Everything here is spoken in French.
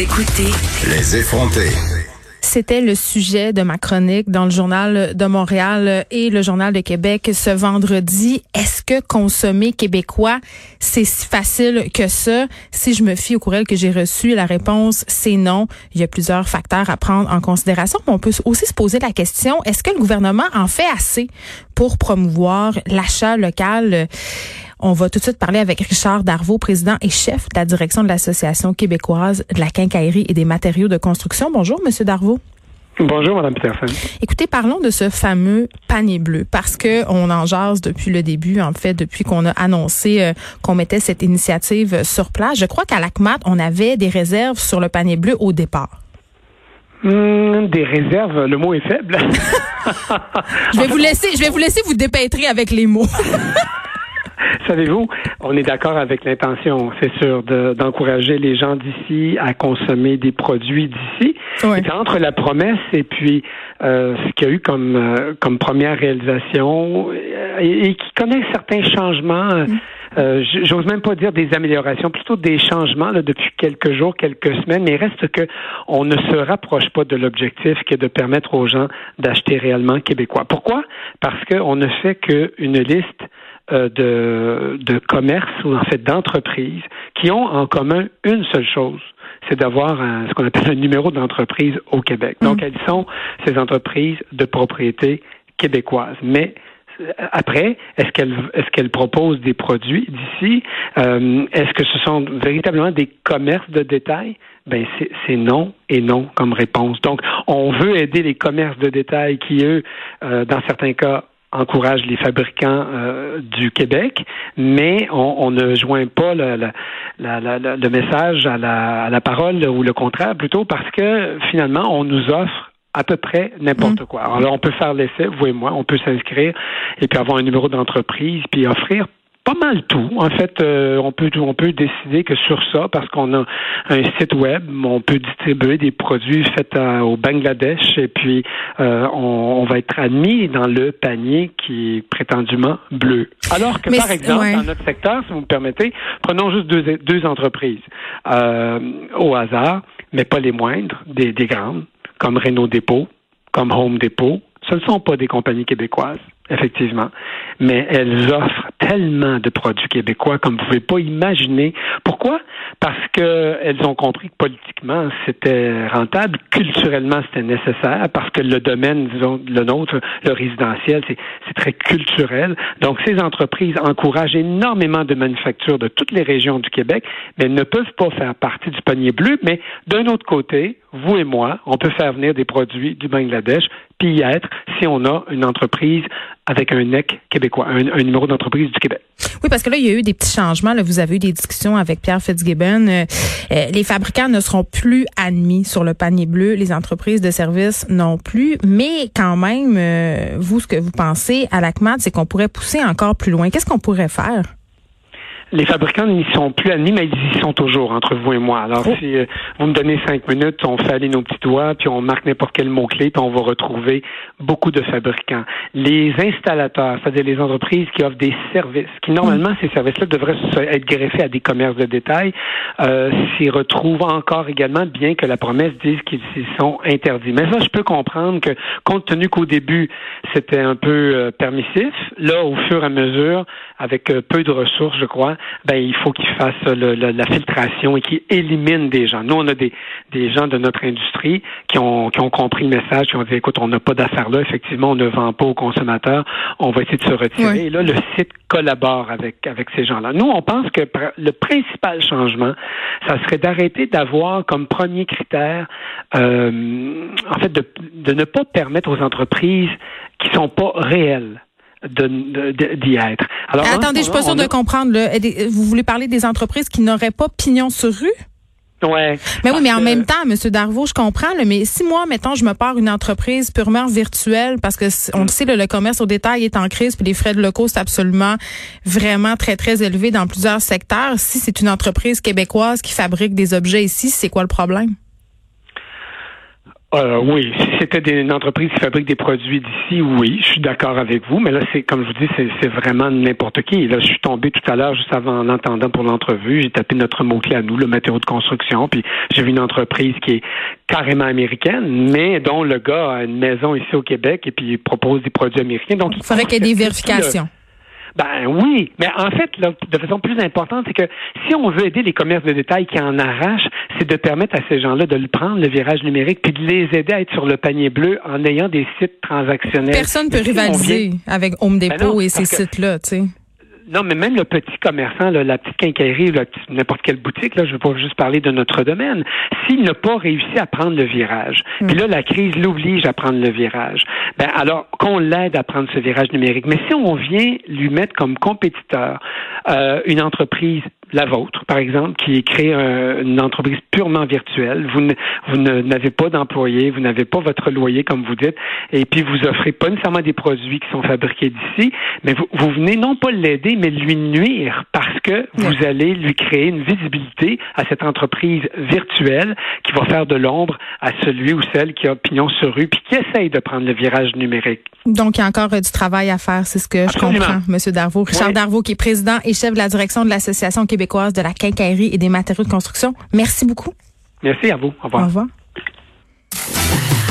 Vous écoutez Les effrontés. C'était le sujet de ma chronique dans le journal de Montréal et le journal de Québec ce vendredi. Est-ce que consommer québécois, c'est si facile que ça? Si je me fie au courriel que j'ai reçu, la réponse, c'est non. Il y a plusieurs facteurs à prendre en considération. On peut aussi se poser la question, est-ce que le gouvernement en fait assez pour promouvoir l'achat local? On va tout de suite parler avec Richard Darvaux, président et chef de la direction de l'Association québécoise de la quincaillerie et des matériaux de construction. Bonjour, Monsieur Darvaux. Bonjour, Madame Peterson. Écoutez, parlons de ce fameux panier bleu parce que on en jase depuis le début, en fait, depuis qu'on a annoncé euh, qu'on mettait cette initiative sur place. Je crois qu'à l'ACMAT, on avait des réserves sur le panier bleu au départ. Hmm, des réserves, le mot est faible. je vais vous laisser, je vais vous laisser vous dépêtrer avec les mots. Savez-vous, on est d'accord avec l'intention, c'est sûr, d'encourager les gens d'ici à consommer des produits d'ici. Entre la promesse et puis euh, ce qu'il y a eu comme, euh, comme première réalisation euh, et, qui connaît certains changements. Mm. Euh, j'ose même pas dire des améliorations, plutôt des changements là, depuis quelques jours, quelques semaines, mais il reste que on ne se rapproche pas de l'objectif qui est de permettre aux gens d'acheter réellement québécois. Pourquoi? Parce qu'on ne fait qu'une liste euh, de, de commerces ou en fait d'entreprises qui ont en commun une seule chose, c'est d'avoir ce qu'on appelle un numéro d'entreprise au Québec. Donc, mm. elles sont ces entreprises de propriété québécoise. Mais euh, après, est-ce qu'elles est-ce qu'elles proposent des produits d'ici? Euh, Est-ce que ce sont véritablement des commerces de détail? Ben c'est non et non comme réponse. Donc, on veut aider les commerces de détail qui eux, dans certains cas, encourage les fabricants euh, du Québec, mais on, ne joint pas le, le message à la, à la, parole ou le contraire, plutôt parce que finalement, on nous offre à peu près n'importe mm. quoi. Alors, on peut faire l'essai, vous et moi, on peut s'inscrire et puis avoir un numéro d'entreprise, puis offrir pas mal tout. En fait, euh, on peut on peut décider que sur ça, parce qu'on a un site web, on peut distribuer des produits faits au Bangladesh et puis euh, on, va être admis dans le panier qui est prétendument bleu. Alors que par exemple dans notre secteur, si vous me permettez, prenons juste deux, deux entreprises euh, au hasard, mais pas les moindres, des, des grandes, comme Renault Dépôt, comme Home Depot. Ce ne sont pas des compagnies québécoises effectivement. Mais elles offrent tellement de produits québécois comme vous pouvez pas imaginer. Pourquoi? Parce qu'elles ont compris que politiquement, c'était rentable, culturellement, c'était nécessaire, parce que le domaine, disons, le nôtre, le résidentiel, c'est très culturel. Donc, ces entreprises encouragent énormément de manufactures de toutes les régions du Québec, mais elles ne peuvent pas faire partie du panier bleu. Mais d'un autre côté, vous et moi, on peut faire venir des produits du Bangladesh, puis y être si on a une entreprise avec un NEC québécois, un, numéro d'entreprise du Québec. Oui, parce que là, il y a eu des petits changements. Là, vous avez eu des discussions avec Pierre Fitzgibbon. Euh, euh, les fabricants ne seront plus admis sur le panier bleu, les entreprises de services non plus. Mais quand même, euh, vous, ce que vous pensez à l'ACMAT, c'est qu'on pourrait pousser encore plus loin. Qu'est-ce qu'on pourrait faire? Les fabricants n'y sont plus admis, mais ils y sont toujours entre vous et moi. Alors, oh. si euh, vous me donnez cinq minutes, on fait aller nos petits doigts, puis on marque n'importe quel mot-clé, puis on va retrouver beaucoup de fabricants. Les installateurs, c'est-à-dire les entreprises qui offrent des services, qui normalement, ces services-là devraient être greffés à des commerces de détail, euh, s'y retrouvent encore également, bien que la promesse dise qu'ils s'y sont interdits. Mais ça, je peux comprendre que, compte tenu qu'au début, c'était un peu euh, permissif, là, au fur et à mesure, avec euh, peu de ressources, je crois, ben il faut qu'ils fassent la filtration et qu'ils éliminent des gens. Nous, on a des, des gens de notre industrie qui ont, qui ont compris le message, qui ont dit, écoute, on n'a pas d'affaires là, effectivement, on ne vend pas aux consommateurs, on va essayer de se retirer. Et là, le site collabore avec, avec ces gens-là. Nous, on pense que le principal changement, ça serait d'arrêter d'avoir comme premier critère, euh, en fait, de, de ne pas permettre aux entreprises qui sont pas réelles d'y être. Alors, Attendez, je suis pas sûre de comprendre. Vous voulez parler des entreprises qui n'auraient pas pignon sur rue? Ouais. Mais oui, mais en même temps, Monsieur Darvaux, je comprends. mais si moi, mettons, je me pars une entreprise purement virtuelle, parce que on le sait, le commerce au détail est en crise, puis les frais de locaux, c'est absolument vraiment très très élevé dans plusieurs secteurs. Si c'est une entreprise québécoise qui fabrique des objets ici, c'est quoi le problème? Euh, oui, si c'était une entreprise qui fabrique des produits d'ici, oui, je suis d'accord avec vous. Mais là, c'est comme je vous dis, c'est vraiment n'importe qui. là, je suis tombé tout à l'heure, juste avant en entendant pour l'entrevue, j'ai tapé notre mot-clé à nous, le matériau de construction, puis j'ai vu une entreprise qui est carrément américaine, mais dont le gars a une maison ici au Québec et puis il propose des produits américains. Donc, il faudrait qu'il y ait des vérifications. Ben oui, mais en fait, de façon plus importante, c'est que si on veut aider les commerces de détail qui en arrachent, c'est de permettre à ces gens-là de le prendre, le virage numérique, puis de les aider à être sur le panier bleu en ayant des sites transactionnels. Personne ne peut rivaliser avec Home ben Depot et ces sites-là, tu sais. Non, mais même le petit commerçant, la petite quincaillerie, n'importe quelle boutique, là, je ne veux pas juste parler de notre domaine, s'il n'a pas réussi à prendre le virage, mm. puis là, la crise l'oblige à prendre le virage, ben alors qu'on l'aide à prendre ce virage numérique. Mais si on vient lui mettre comme compétiteur euh, une entreprise la vôtre, par exemple, qui crée une entreprise purement virtuelle. Vous, vous n'avez pas d'employés, vous n'avez pas votre loyer, comme vous dites, et puis vous offrez pas nécessairement des produits qui sont fabriqués d'ici, mais vous, vous venez non pas l'aider, mais lui nuire parce que vous allez lui créer une visibilité à cette entreprise virtuelle qui va faire de l'ombre à celui ou celle qui a pignon sur rue puis qui essaye de prendre le virage numérique? Donc, il y a encore euh, du travail à faire, c'est ce que je comprends, M. Darvaux. Richard Darvaux, qui est président et chef de la direction de l'Association québécoise de la quincaillerie et des matériaux de construction. Merci beaucoup. Merci à vous. Au revoir. Au revoir.